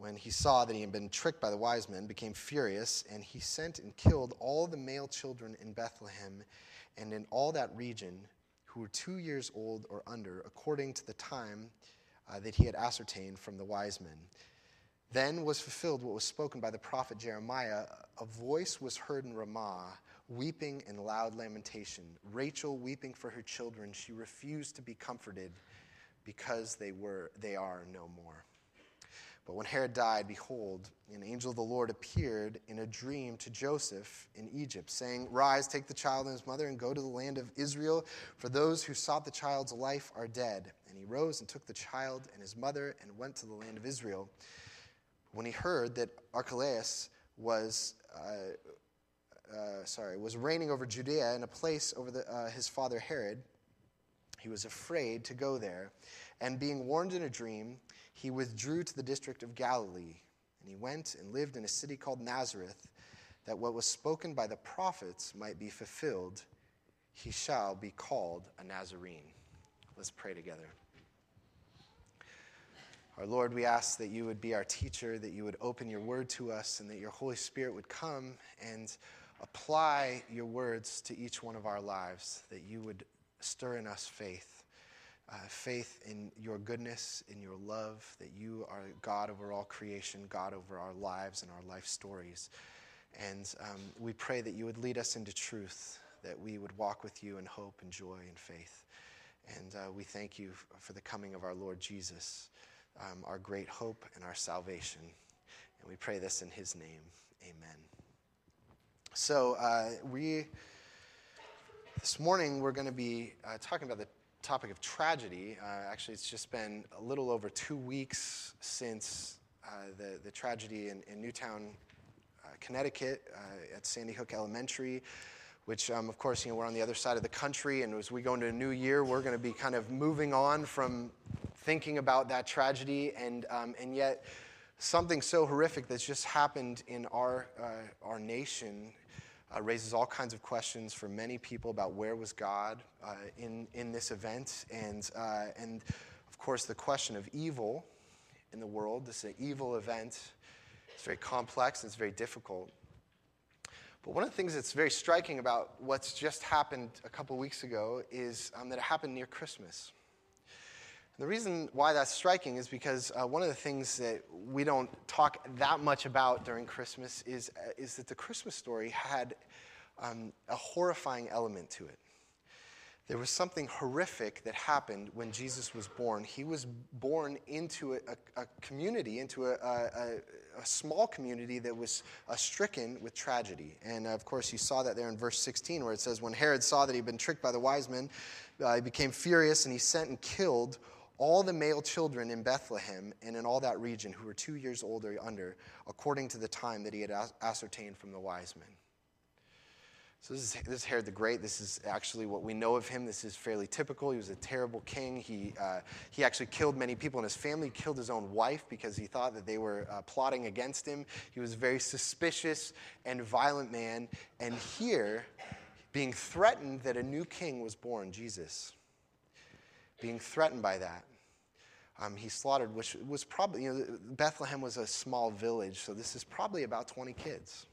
when he saw that he had been tricked by the wise men, became furious, and he sent and killed all the male children in Bethlehem and in all that region who were two years old or under, according to the time uh, that he had ascertained from the wise men. Then was fulfilled what was spoken by the prophet Jeremiah. A voice was heard in Ramah, weeping and loud lamentation. Rachel weeping for her children. She refused to be comforted because they, were, they are no more. But when Herod died, behold, an angel of the Lord appeared in a dream to Joseph in Egypt, saying, Rise, take the child and his mother, and go to the land of Israel, for those who sought the child's life are dead. And he rose and took the child and his mother and went to the land of Israel. When he heard that Archelaus was, uh, uh, sorry, was reigning over Judea in a place over the, uh, his father Herod, he was afraid to go there. And being warned in a dream, he withdrew to the district of Galilee, and he went and lived in a city called Nazareth, that what was spoken by the prophets might be fulfilled. He shall be called a Nazarene. Let's pray together. Our Lord, we ask that you would be our teacher, that you would open your word to us, and that your Holy Spirit would come and apply your words to each one of our lives, that you would stir in us faith uh, faith in your goodness, in your love, that you are God over all creation, God over our lives and our life stories. And um, we pray that you would lead us into truth, that we would walk with you in hope and joy and faith. And uh, we thank you for the coming of our Lord Jesus, um, our great hope and our salvation. And we pray this in his name. Amen. So, uh, we, this morning, we're going to be uh, talking about the topic of tragedy. Uh, actually, it's just been a little over two weeks since uh, the, the tragedy in, in Newtown, uh, Connecticut, uh, at Sandy Hook Elementary, which, um, of course, you know, we're on the other side of the country, and as we go into a new year, we're going to be kind of moving on from thinking about that tragedy, and, um, and yet something so horrific that's just happened in our, uh, our nation uh, raises all kinds of questions for many people about where was God uh, in, in this event. And, uh, and of course, the question of evil in the world. This is an evil event. It's very complex, it's very difficult. But one of the things that's very striking about what's just happened a couple weeks ago is um, that it happened near Christmas. The reason why that's striking is because uh, one of the things that we don't talk that much about during Christmas is, uh, is that the Christmas story had um, a horrifying element to it. There was something horrific that happened when Jesus was born. He was born into a, a, a community, into a, a, small community that was uh, stricken with tragedy. And uh, of course, you saw that there in verse 16, where it says, When Herod saw that he'd been tricked by the wise men, uh, he became furious and he sent and killed all the male children in Bethlehem and in all that region who were two years old or under, according to the time that he had ascertained from the wise men. So this is, this is Herod the Great. This is actually what we know of him. This is fairly typical. He was a terrible king. He, uh, he actually killed many people in his family. He killed his own wife because he thought that they were uh, plotting against him. He was a very suspicious and violent man. And here, being threatened that a new king was born, Jesus, being threatened by that, um, he slaughtered, which was probably, you know, Bethlehem was a small village, so this is probably about 20 kids.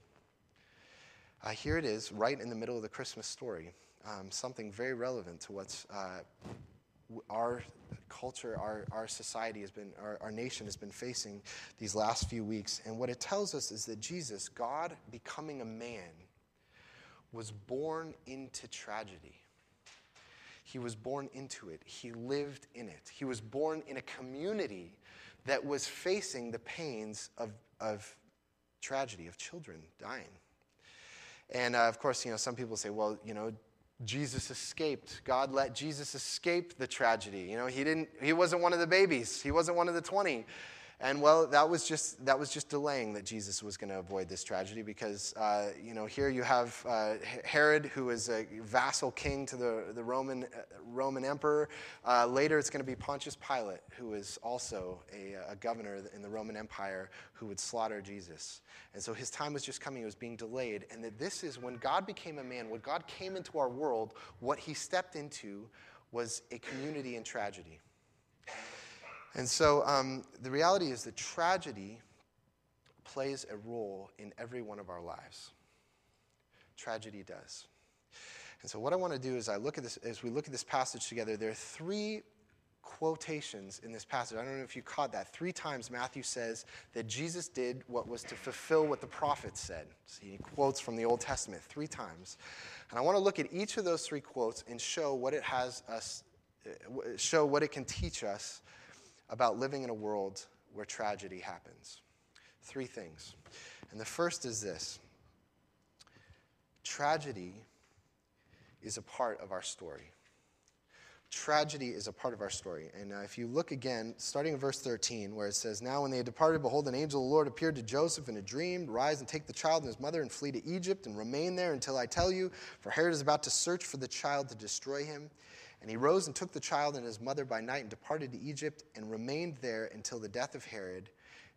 Uh, here it is, right in the middle of the Christmas story, um, something very relevant to what's uh, our culture, our, our society has been, our, our nation has been facing these last few weeks. And what it tells us is that Jesus, God becoming a man, was born into tragedy. He was born into it, he lived in it. He was born in a community that was facing the pains of, of tragedy, of children dying. And uh, of course, you know, some people say, well, you know, Jesus escaped. God let Jesus escape the tragedy. You know, he didn't he wasn't one of the babies. He wasn't one of the 20. And well, that was just that was just delaying that Jesus was going to avoid this tragedy because uh, you know here you have uh, Herod, who is a vassal king to the the Roman uh, Roman emperor. Uh, later, it's going to be Pontius Pilate, who is also a, a, governor in the Roman Empire, who would slaughter Jesus. And so his time was just coming; it was being delayed. And that this is when God became a man, when God came into our world, what He stepped into was a community in tragedy. And so um, the reality is that tragedy plays a role in every one of our lives. Tragedy does. And so what I want to do is I look at this as we look at this passage together, there are three quotations in this passage. I don't know if you caught that. Three times Matthew says that Jesus did what was to fulfill what the prophets said. So he quotes from the Old Testament three times. And I want to look at each of those three quotes and show what it has us show what it can teach us about living in a world where tragedy happens. Three things. And the first is this tragedy is a part of our story. Tragedy is a part of our story. And uh, if you look again, starting in verse 13, where it says, Now when they had departed, behold, an angel of the Lord appeared to Joseph in a dream Rise and take the child and his mother and flee to Egypt and remain there until I tell you, for Herod is about to search for the child to destroy him. And he rose and took the child and his mother by night and departed to Egypt and remained there until the death of Herod.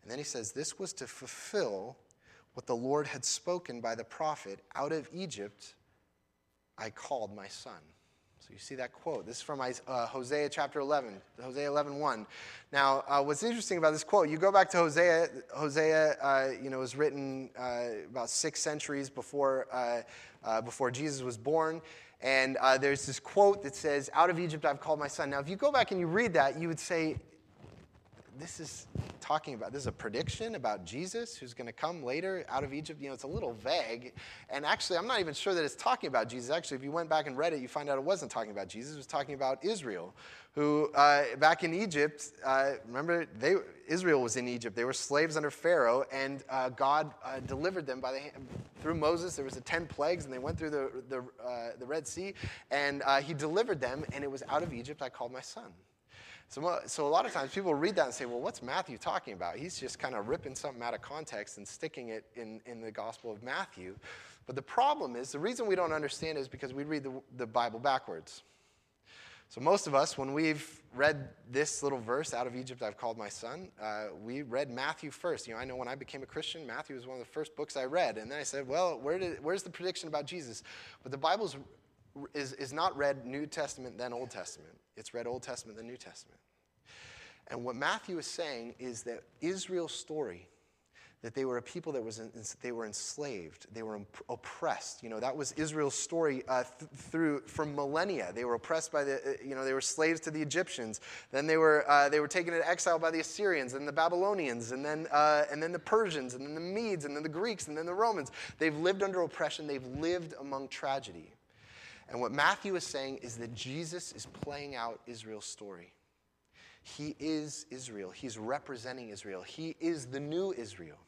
And then he says, This was to fulfill what the Lord had spoken by the prophet Out of Egypt I called my son. So you see that quote. This is from uh, Hosea chapter 11, Hosea 11, 1. Now, uh, what's interesting about this quote, you go back to Hosea, Hosea uh, you know, was written uh, about six centuries before, uh, uh, before Jesus was born. And there's this quote that says, Out of Egypt I've called my son. Now, if you go back and you read that, you would say, This is talking about, this is a prediction about Jesus who's going to come later out of Egypt. You know, it's a little vague. And actually, I'm not even sure that it's talking about Jesus. Actually, if you went back and read it, you find out it wasn't talking about Jesus. It was talking about Israel, who uh, back in Egypt, uh, remember, they, Israel was in Egypt. They were slaves under Pharaoh, and uh, God uh, delivered them by the hand, through Moses. There was the ten plagues, and they went through the, the, uh, the Red Sea, and uh, he delivered them, and it was out of Egypt I called my son. So, so a lot of times people read that and say, well, what's Matthew talking about? He's just kind of ripping something out of context and sticking it in, in the Gospel of Matthew. But the problem is, the reason we don't understand is because we read the, the Bible backwards. So, most of us, when we've read this little verse, out of Egypt I've called my son, uh, we read Matthew first. You know, I know when I became a Christian, Matthew was one of the first books I read. And then I said, well, where did, where's the prediction about Jesus? But the Bible is, is not read New Testament, then Old Testament. It's read Old Testament, then New Testament. And what Matthew is saying is that Israel's story that they were a people that was in, they were enslaved they were imp- oppressed. You know that was israel's story uh, th- through for millennia. They were oppressed by the uh, you know they were slaves to the egyptians. Then they were uh, they were taken into exile by the assyrians and the babylonians and then uh, and then the persians and then the medes and then the greeks and then the romans. They've lived under oppression. They've lived among tragedy and what matthew is saying is that jesus is playing out israel's story he is Israel. He's representing Israel. He is the new Israel.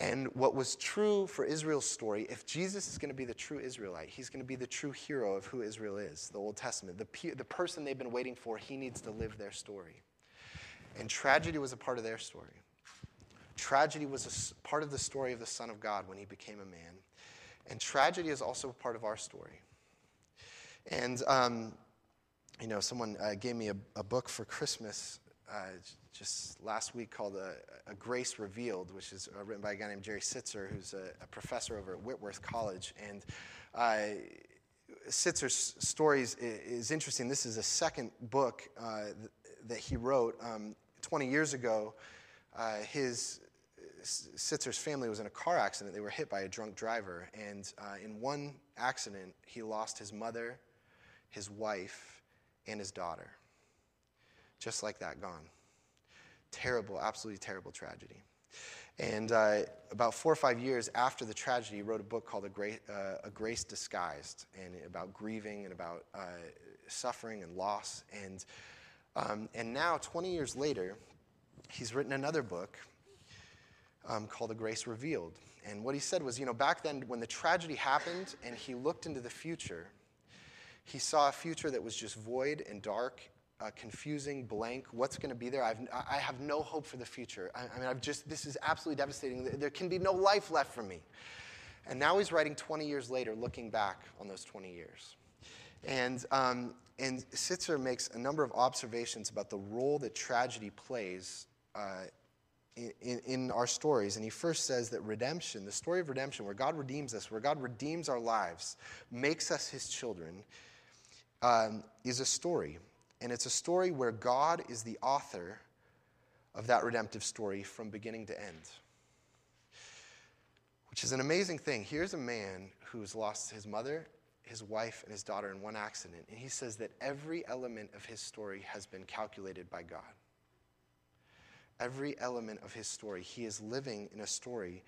And what was true for Israel's story, if Jesus is going to be the true Israelite, he's going to be the true hero of who Israel is, the Old Testament, the, the person they've been waiting for, he needs to live their story. And tragedy was a part of their story. Tragedy was a part of the story of the Son of God when he became a man. And tragedy is also a part of our story. And, um, you know, someone uh, gave me a, a, book for Christmas uh, just last week called a, a Grace Revealed, which is uh, written by a guy named Jerry Sittser, who's a, a professor over at Whitworth College. And uh, Sittser's stories is interesting. This is a second book uh, th- that he wrote. Um, 20 years ago, uh, his Sittser's family was in a car accident. They were hit by a drunk driver. And uh, in one accident, he lost his mother, his wife, and his daughter. Just like that, gone. Terrible, absolutely terrible tragedy. And uh, about four or five years after the tragedy, he wrote a book called A Grace, uh, a Grace Disguised, and about grieving and about uh, suffering and loss. And, um, and now, 20 years later, he's written another book um, called A Grace Revealed. And what he said was, you know, back then when the tragedy happened and he looked into the future, he saw a future that was just void and dark uh, confusing, blank. What's going to be there? I've, I have no hope for the future. I, I mean, I've just, this is absolutely devastating. There can be no life left for me. And now he's writing 20 years later, looking back on those 20 years. And, um, and Sittser makes a number of observations about the role that tragedy plays uh, in, in, our stories. And he first says that redemption, the story of redemption, where God redeems us, where God redeems our lives, makes us his children, um, is a story. And it's a story where God is the author of that redemptive story from beginning to end. Which is an amazing thing. Here's a man who's lost his mother, his wife, and his daughter in one accident. And he says that every element of his story has been calculated by God every element of his story. He is living in a story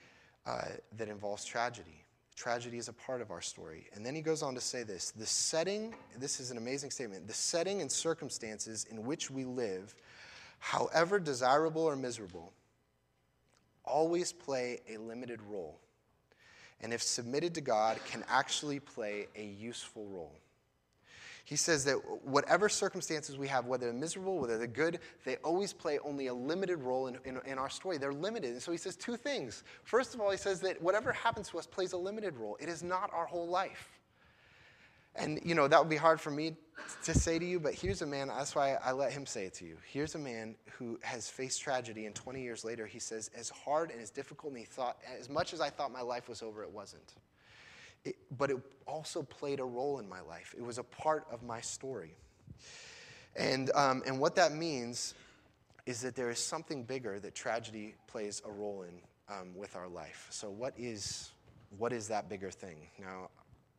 uh, that involves tragedy. Tragedy is a part of our story. And then he goes on to say this the setting, this is an amazing statement, the setting and circumstances in which we live, however desirable or miserable, always play a limited role. And if submitted to God, can actually play a useful role. He says that whatever circumstances we have, whether they're miserable, whether they're good, they always play only a limited role in, in, in, our story. They're limited. And so he says two things. First of all, he says that whatever happens to us plays a limited role. It is not our whole life. And, you know, that would be hard for me to say to you, but here's a man, that's why I let him say it to you. Here's a man who has faced tragedy, and 20 years later, he says, as hard and as difficult, and he thought, as much as I thought my life was over, it wasn't. It, but it also played a role in my life. It was a part of my story. And, um, and what that means is that there is something bigger that tragedy plays a role in um, with our life. So, what is, what is that bigger thing? Now,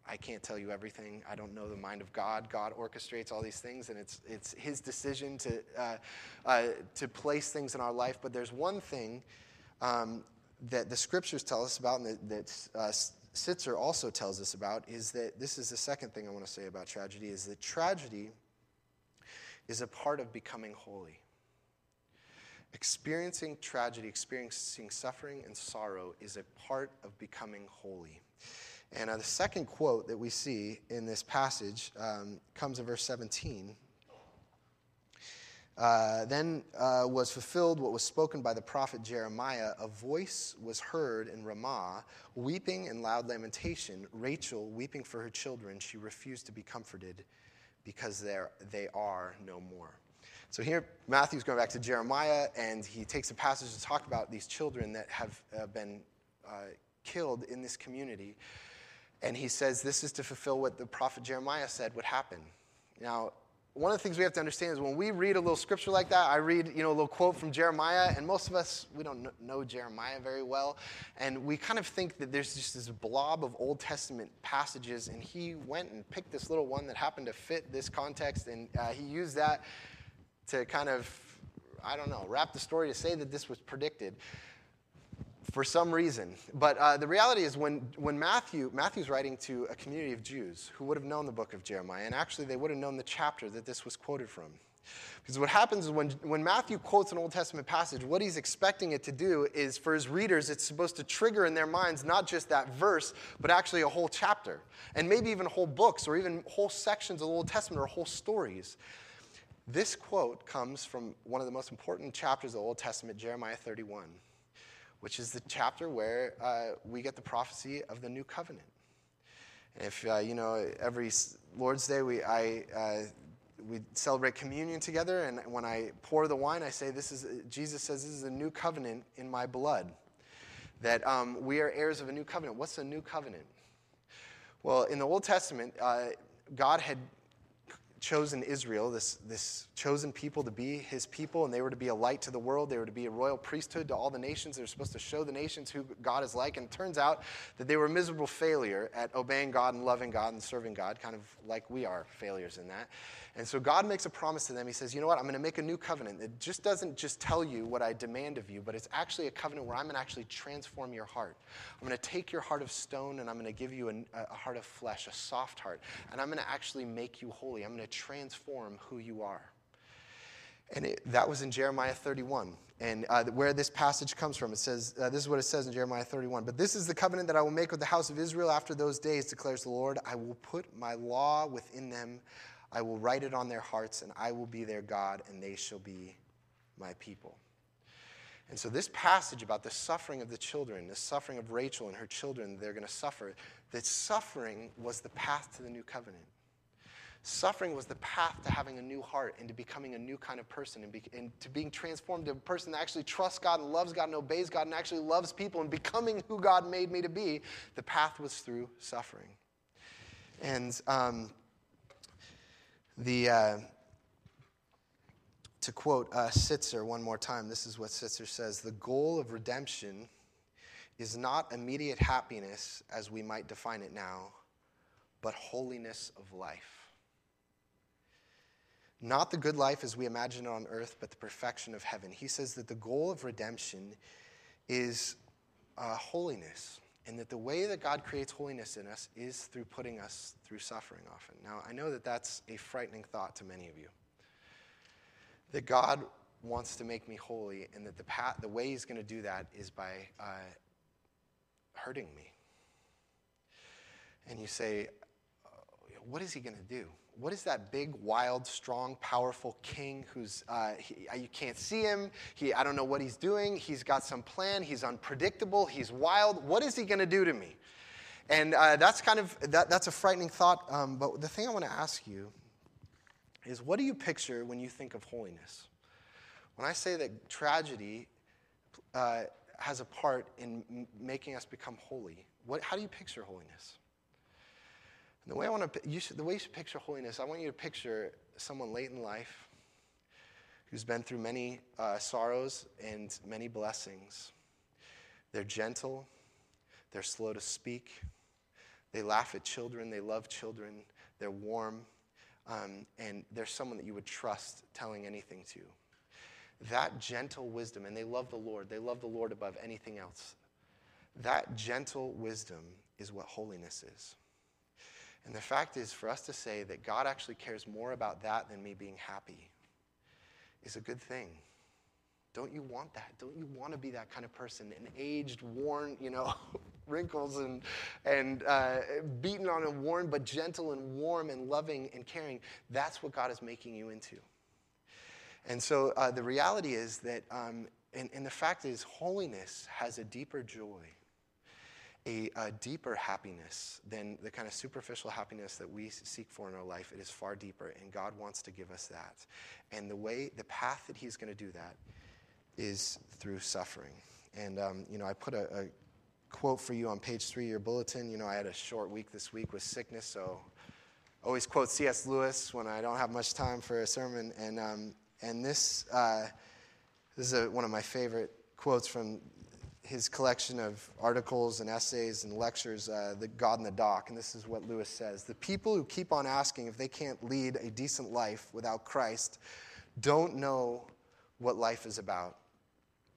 I can't tell you everything. I don't know the mind of God. God orchestrates all these things, and it's, it's His decision to, uh, uh, to place things in our life. But there's one thing um, that the scriptures tell us about, and that, that uh, Sittser also tells us about is that this is the second thing I want to say about tragedy is that tragedy is a part of becoming holy. Experiencing tragedy, experiencing suffering and sorrow is a part of becoming holy. And uh, the second quote that we see in this passage um, comes in verse 17. Uh, then uh, was fulfilled what was spoken by the prophet Jeremiah. A voice was heard in Ramah, weeping and loud lamentation. Rachel weeping for her children. She refused to be comforted because they are no more. So here, Matthew's going back to Jeremiah, and he takes a passage to talk about these children that have uh, been uh, killed in this community. And he says this is to fulfill what the prophet Jeremiah said would happen. Now, one of the things we have to understand is when we read a little scripture like that, I read, you know, a little quote from Jeremiah, and most of us, we don't know Jeremiah very well, and we kind of think that there's just this blob of Old Testament passages, and he went and picked this little one that happened to fit this context, and uh, he used that to kind of, I don't know, wrap the story to say that this was predicted for some reason. But uh, the reality is, when, when Matthew, Matthew's writing to a community of Jews who would have known the book of Jeremiah, and actually they would have known the chapter that this was quoted from. Because what happens is when, when Matthew quotes an Old Testament passage, what he's expecting it to do is for his readers, it's supposed to trigger in their minds not just that verse, but actually a whole chapter, and maybe even whole books, or even whole sections of the Old Testament, or whole stories. This quote comes from one of the most important chapters of the Old Testament, Jeremiah 31 which is the chapter where uh, we get the prophecy of the new covenant. If uh, you know, every Lord's Day we I uh, we celebrate communion together, and when I pour the wine, I say, "This is Jesus says this is a new covenant in my blood." That um, we are heirs of a new covenant. What's a new covenant? Well, in the Old Testament, uh, God had chosen Israel, this, this chosen people to be his people, and they were to be a light to the world. They were to be a royal priesthood to all the nations. They were supposed to show the nations who God is like. And it turns out that they were a miserable failure at obeying God and loving God and serving God, kind of like we are failures in that. And so God makes a promise to them. He says, You know what? I'm going to make a new covenant that just doesn't just tell you what I demand of you, but it's actually a covenant where I'm going to actually transform your heart. I'm going to take your heart of stone and I'm going to give you a, a heart of flesh, a soft heart. And I'm going to actually make you holy. I'm going to transform who you are. And it, that was in Jeremiah 31. And uh, where this passage comes from, it says, uh, this is what it says in Jeremiah 31. But this is the covenant that I will make with the house of Israel after those days, declares the Lord. I will put my law within them. I will write it on their hearts, and I will be their God, and they shall be my people. And so, this passage about the suffering of the children, the suffering of Rachel and her children, they're going to suffer, that suffering was the path to the new covenant. Suffering was the path to having a new heart and to becoming a new kind of person and, be, and, to being transformed to a person that actually trusts God and loves God and obeys God and actually loves people and becoming who God made me to be. The path was through suffering. And um, the, uh, to quote uh, Sittser one more time, this is what Sittser says The goal of redemption is not immediate happiness as we might define it now, but holiness of life. Not the good life as we imagine it on earth, but the perfection of heaven. He says that the goal of redemption is uh, holiness, and that the way that God creates holiness in us is through putting us through suffering often. Now, I know that that's a frightening thought to many of you. That God wants to make me holy, and that the, path, the way He's going to do that is by uh, hurting me. And you say, what is He going to do? What is that big, wild, strong, powerful king who's, uh, he, uh, you can't see him. He, I don't know what he's doing. He's got some plan. He's unpredictable. He's wild. What is he going to do to me? And uh, that's kind of, that, that's a frightening thought. Um, but the thing I want to ask you is what do you picture when you think of holiness? When I say that tragedy uh, has a part in m- making us become holy, what, how do you picture holiness? And the way I want to, you should, the way you should picture holiness, I want you to picture someone late in life who's been through many uh, sorrows and many blessings. They're gentle, they're slow to speak, they laugh at children, they love children, they're warm, um, and they're someone that you would trust telling anything to. That gentle wisdom, and they love the Lord, they love the Lord above anything else. That gentle wisdom is what holiness is. And the fact is, for us to say that God actually cares more about that than me being happy is a good thing. Don't you want that? Don't you want to be that kind of person? An aged, worn, you know, wrinkles and, and uh, beaten on and worn, but gentle and warm and loving and caring. That's what God is making you into. And so uh, the reality is that, um, and, and the fact is, holiness has a deeper joy a, a, deeper happiness than the kind of superficial happiness that we seek for in our life. It is far deeper, and God wants to give us that. And the way, the path that He's going to do that is through suffering. And, um, you know, I put a, a, quote for you on page three of your bulletin. You know, I had a short week this week with sickness, so always quote C.S. Lewis when I don't have much time for a sermon. And, um, and this, uh, this is a, one of my favorite quotes from his collection of articles and essays and lectures, uh, The God in the Dock, and this is what Lewis says The people who keep on asking if they can't lead a decent life without Christ don't know what life is about.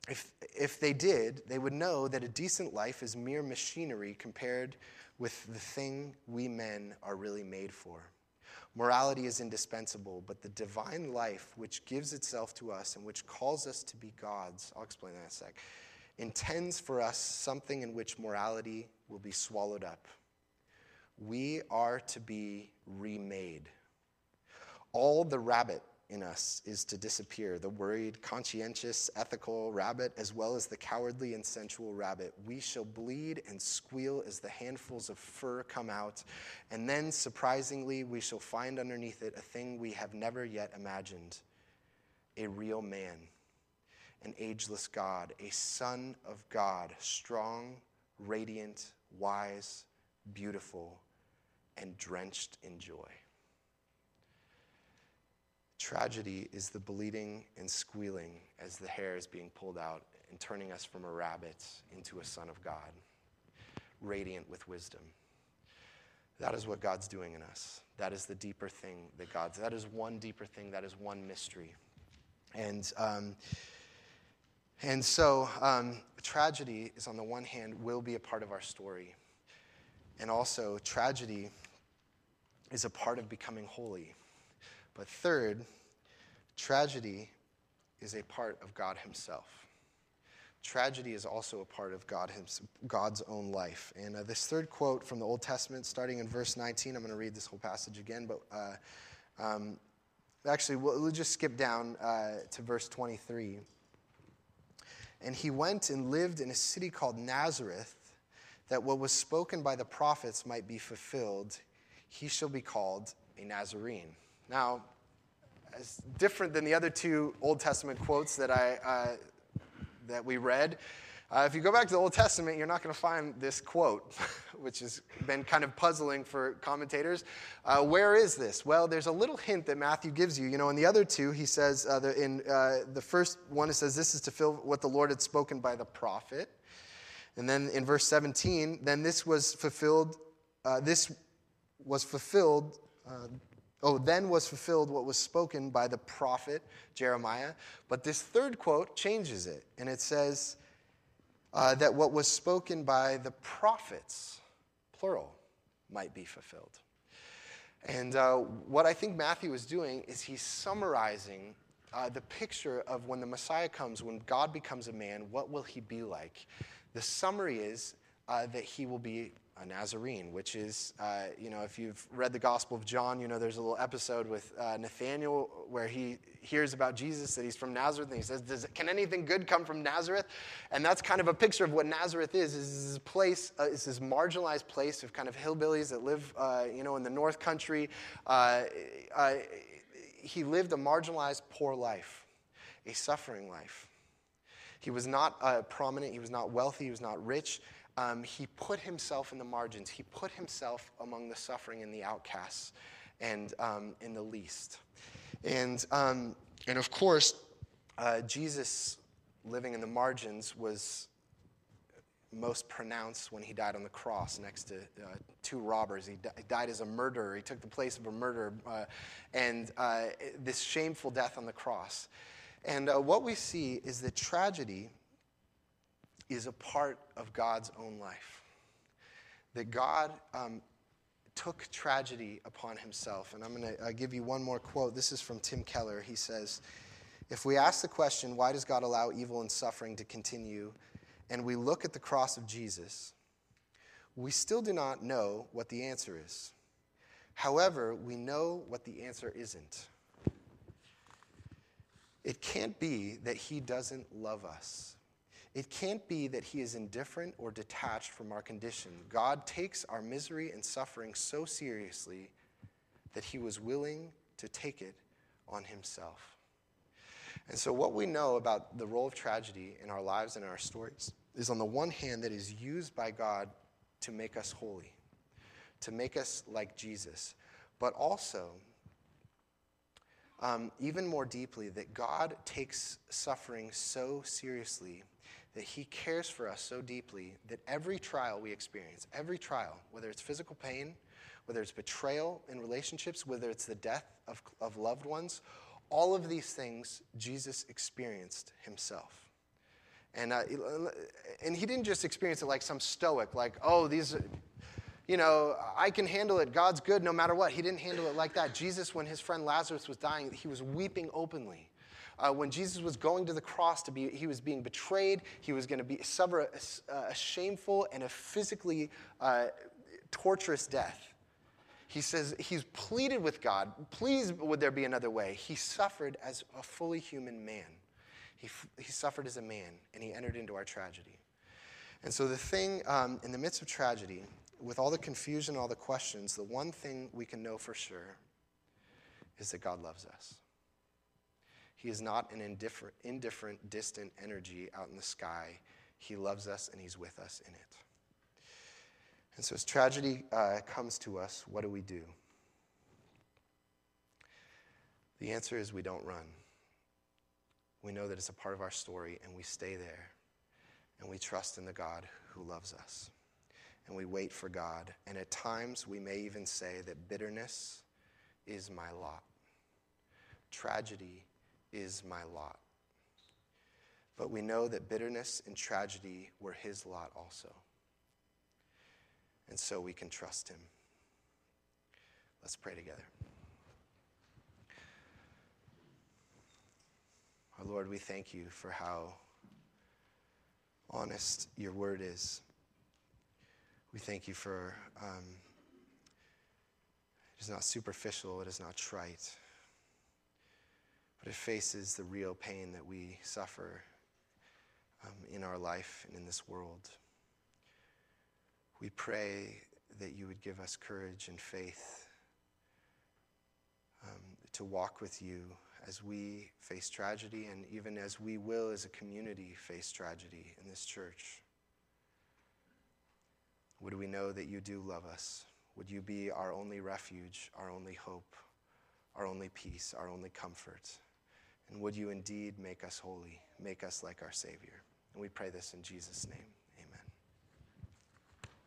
If, if they did, they would know that a decent life is mere machinery compared with the thing we men are really made for. Morality is indispensable, but the divine life, which gives itself to us and which calls us to be gods, I'll explain that in a sec intends for us something in which morality will be swallowed up. We are to be remade. All the rabbit in us is to disappear the worried, conscientious, ethical rabbit, as well as the cowardly and sensual rabbit. We shall bleed and squeal as the handfuls of fur come out, and then, surprisingly, we shall find underneath it a thing we have never yet imagined a real man an ageless God, a Son of God, strong, radiant, wise, beautiful, and drenched in joy. Tragedy is the bleating and squealing as the hair is being pulled out and turning us from a rabbit into a son of God, radiant with wisdom. That is what God's doing in us. That is the deeper thing that God's, that is one deeper thing, that is one mystery. And um, and so, um, tragedy is on the one hand, will be a part of our story. And also, tragedy is a part of becoming holy. But third, tragedy is a part of God Himself. Tragedy is also a part of God God's own life. And uh, this third quote from the Old Testament, starting in verse 19, I'm going to read this whole passage again, but uh, Um, actually, we'll, we'll, just skip down uh, to verse 23. And he went and lived in a city called Nazareth, that what was spoken by the prophets might be fulfilled. He shall be called a Nazarene. Now, as different than the other two Old Testament quotes that I uh, that we read. Uh, if you go back to the Old Testament, you're not going to find this quote, which has been kind of puzzling for commentators. Uh, where is this? Well, there's a little hint that Matthew gives you. You know, in the other two, he says, uh, the, in uh, the first one, it says, This is to fill what the Lord had spoken by the prophet. And then in verse 17, then this was fulfilled, uh, this was fulfilled uh, Oh, then was fulfilled what was spoken by the prophet Jeremiah. But this third quote changes it, and it says uh, that what was spoken by the prophets, plural, might be fulfilled. And uh, what I think Matthew is doing is he's summarizing uh, the picture of when the Messiah comes, when God becomes a man, what will he be like? The summary is uh, that he will be a Nazarene, which is, uh, you know, if you've read the Gospel of John, you know, there's a little episode with uh, Nathaniel where he hears about Jesus, that he's from Nazareth, and he says, Does, Can anything good come from Nazareth? And that's kind of a picture of what Nazareth is. is this place, uh, it's this marginalized place of kind of hillbillies that live, uh, you know, in the North Country. Uh, uh, he lived a marginalized, poor life, a suffering life. He was not prominent, he was not wealthy, he was not rich um, he put himself in the margins. He put himself among the suffering and the outcasts and um, in the least. And, um, and of course, uh, Jesus living in the margins was most pronounced when he died on the cross next to uh, two robbers. He, di- died as a murderer. He took the place of a murderer, uh, and uh, this shameful death on the cross. And uh, what we see is that tragedy is a part of God's own life. That God um, took tragedy upon himself. And I'm going to uh, give you one more quote. This is from Tim Keller. He says, If we ask the question, why does God allow evil and suffering to continue, and we look at the cross of Jesus, we still do not know what the answer is. However, we know what the answer isn't. It can't be that he doesn't love us. It can't be that he is indifferent or detached from our condition. God takes our misery and suffering so seriously that he was willing to take it on himself. And so, what we know about the role of tragedy in our lives and in our stories is, on the one hand, that is used by God to make us holy, to make us like Jesus, but also, um, even more deeply, that God takes suffering so seriously that He cares for us so deeply that every trial we experience, every trial, whether it's physical pain, whether it's betrayal in relationships, whether it's the death of, of loved ones, all of these things Jesus experienced Himself. And, uh, and He didn't just experience it like some stoic, like, oh, these, you know, I can handle it. God's good no matter what. He didn't handle it like that. Jesus, when his friend Lazarus was dying, he was weeping openly. Uh, when Jesus was going to the cross to be, he was being betrayed. He was going to be suffer a, a, shameful and a physically uh, torturous death. He says he's pleaded with God, please would there be another way. He suffered as a fully human man. He, he suffered as a man, and he entered into our tragedy. And so the thing um, in the midst of tragedy, with all the confusion, all the questions, the one thing we can know for sure is that God loves us. He is not an indifferent, indifferent, distant energy out in the sky. He loves us and He's with us in it. And so, as tragedy uh, comes to us, what do we do? The answer is we don't run. We know that it's a part of our story and we stay there and we trust in the God who loves us. And we wait for God. And at times we may even say that bitterness is my lot. Tragedy is my lot. But we know that bitterness and tragedy were his lot also. And so we can trust him. Let's pray together. Our Lord, we thank you for how honest your word is. We thank you for um, It is not superficial, it is not trite, but it faces the real pain that we suffer um, in our life and in this world. We pray that you would give us courage and faith um, to walk with you as we face tragedy and even as we will as a community face tragedy in this church. Would we know that you do love us? Would you be our only refuge, our only hope, our only peace, our only comfort? And would you indeed make us holy, make us like our Savior? And we pray this in Jesus' name.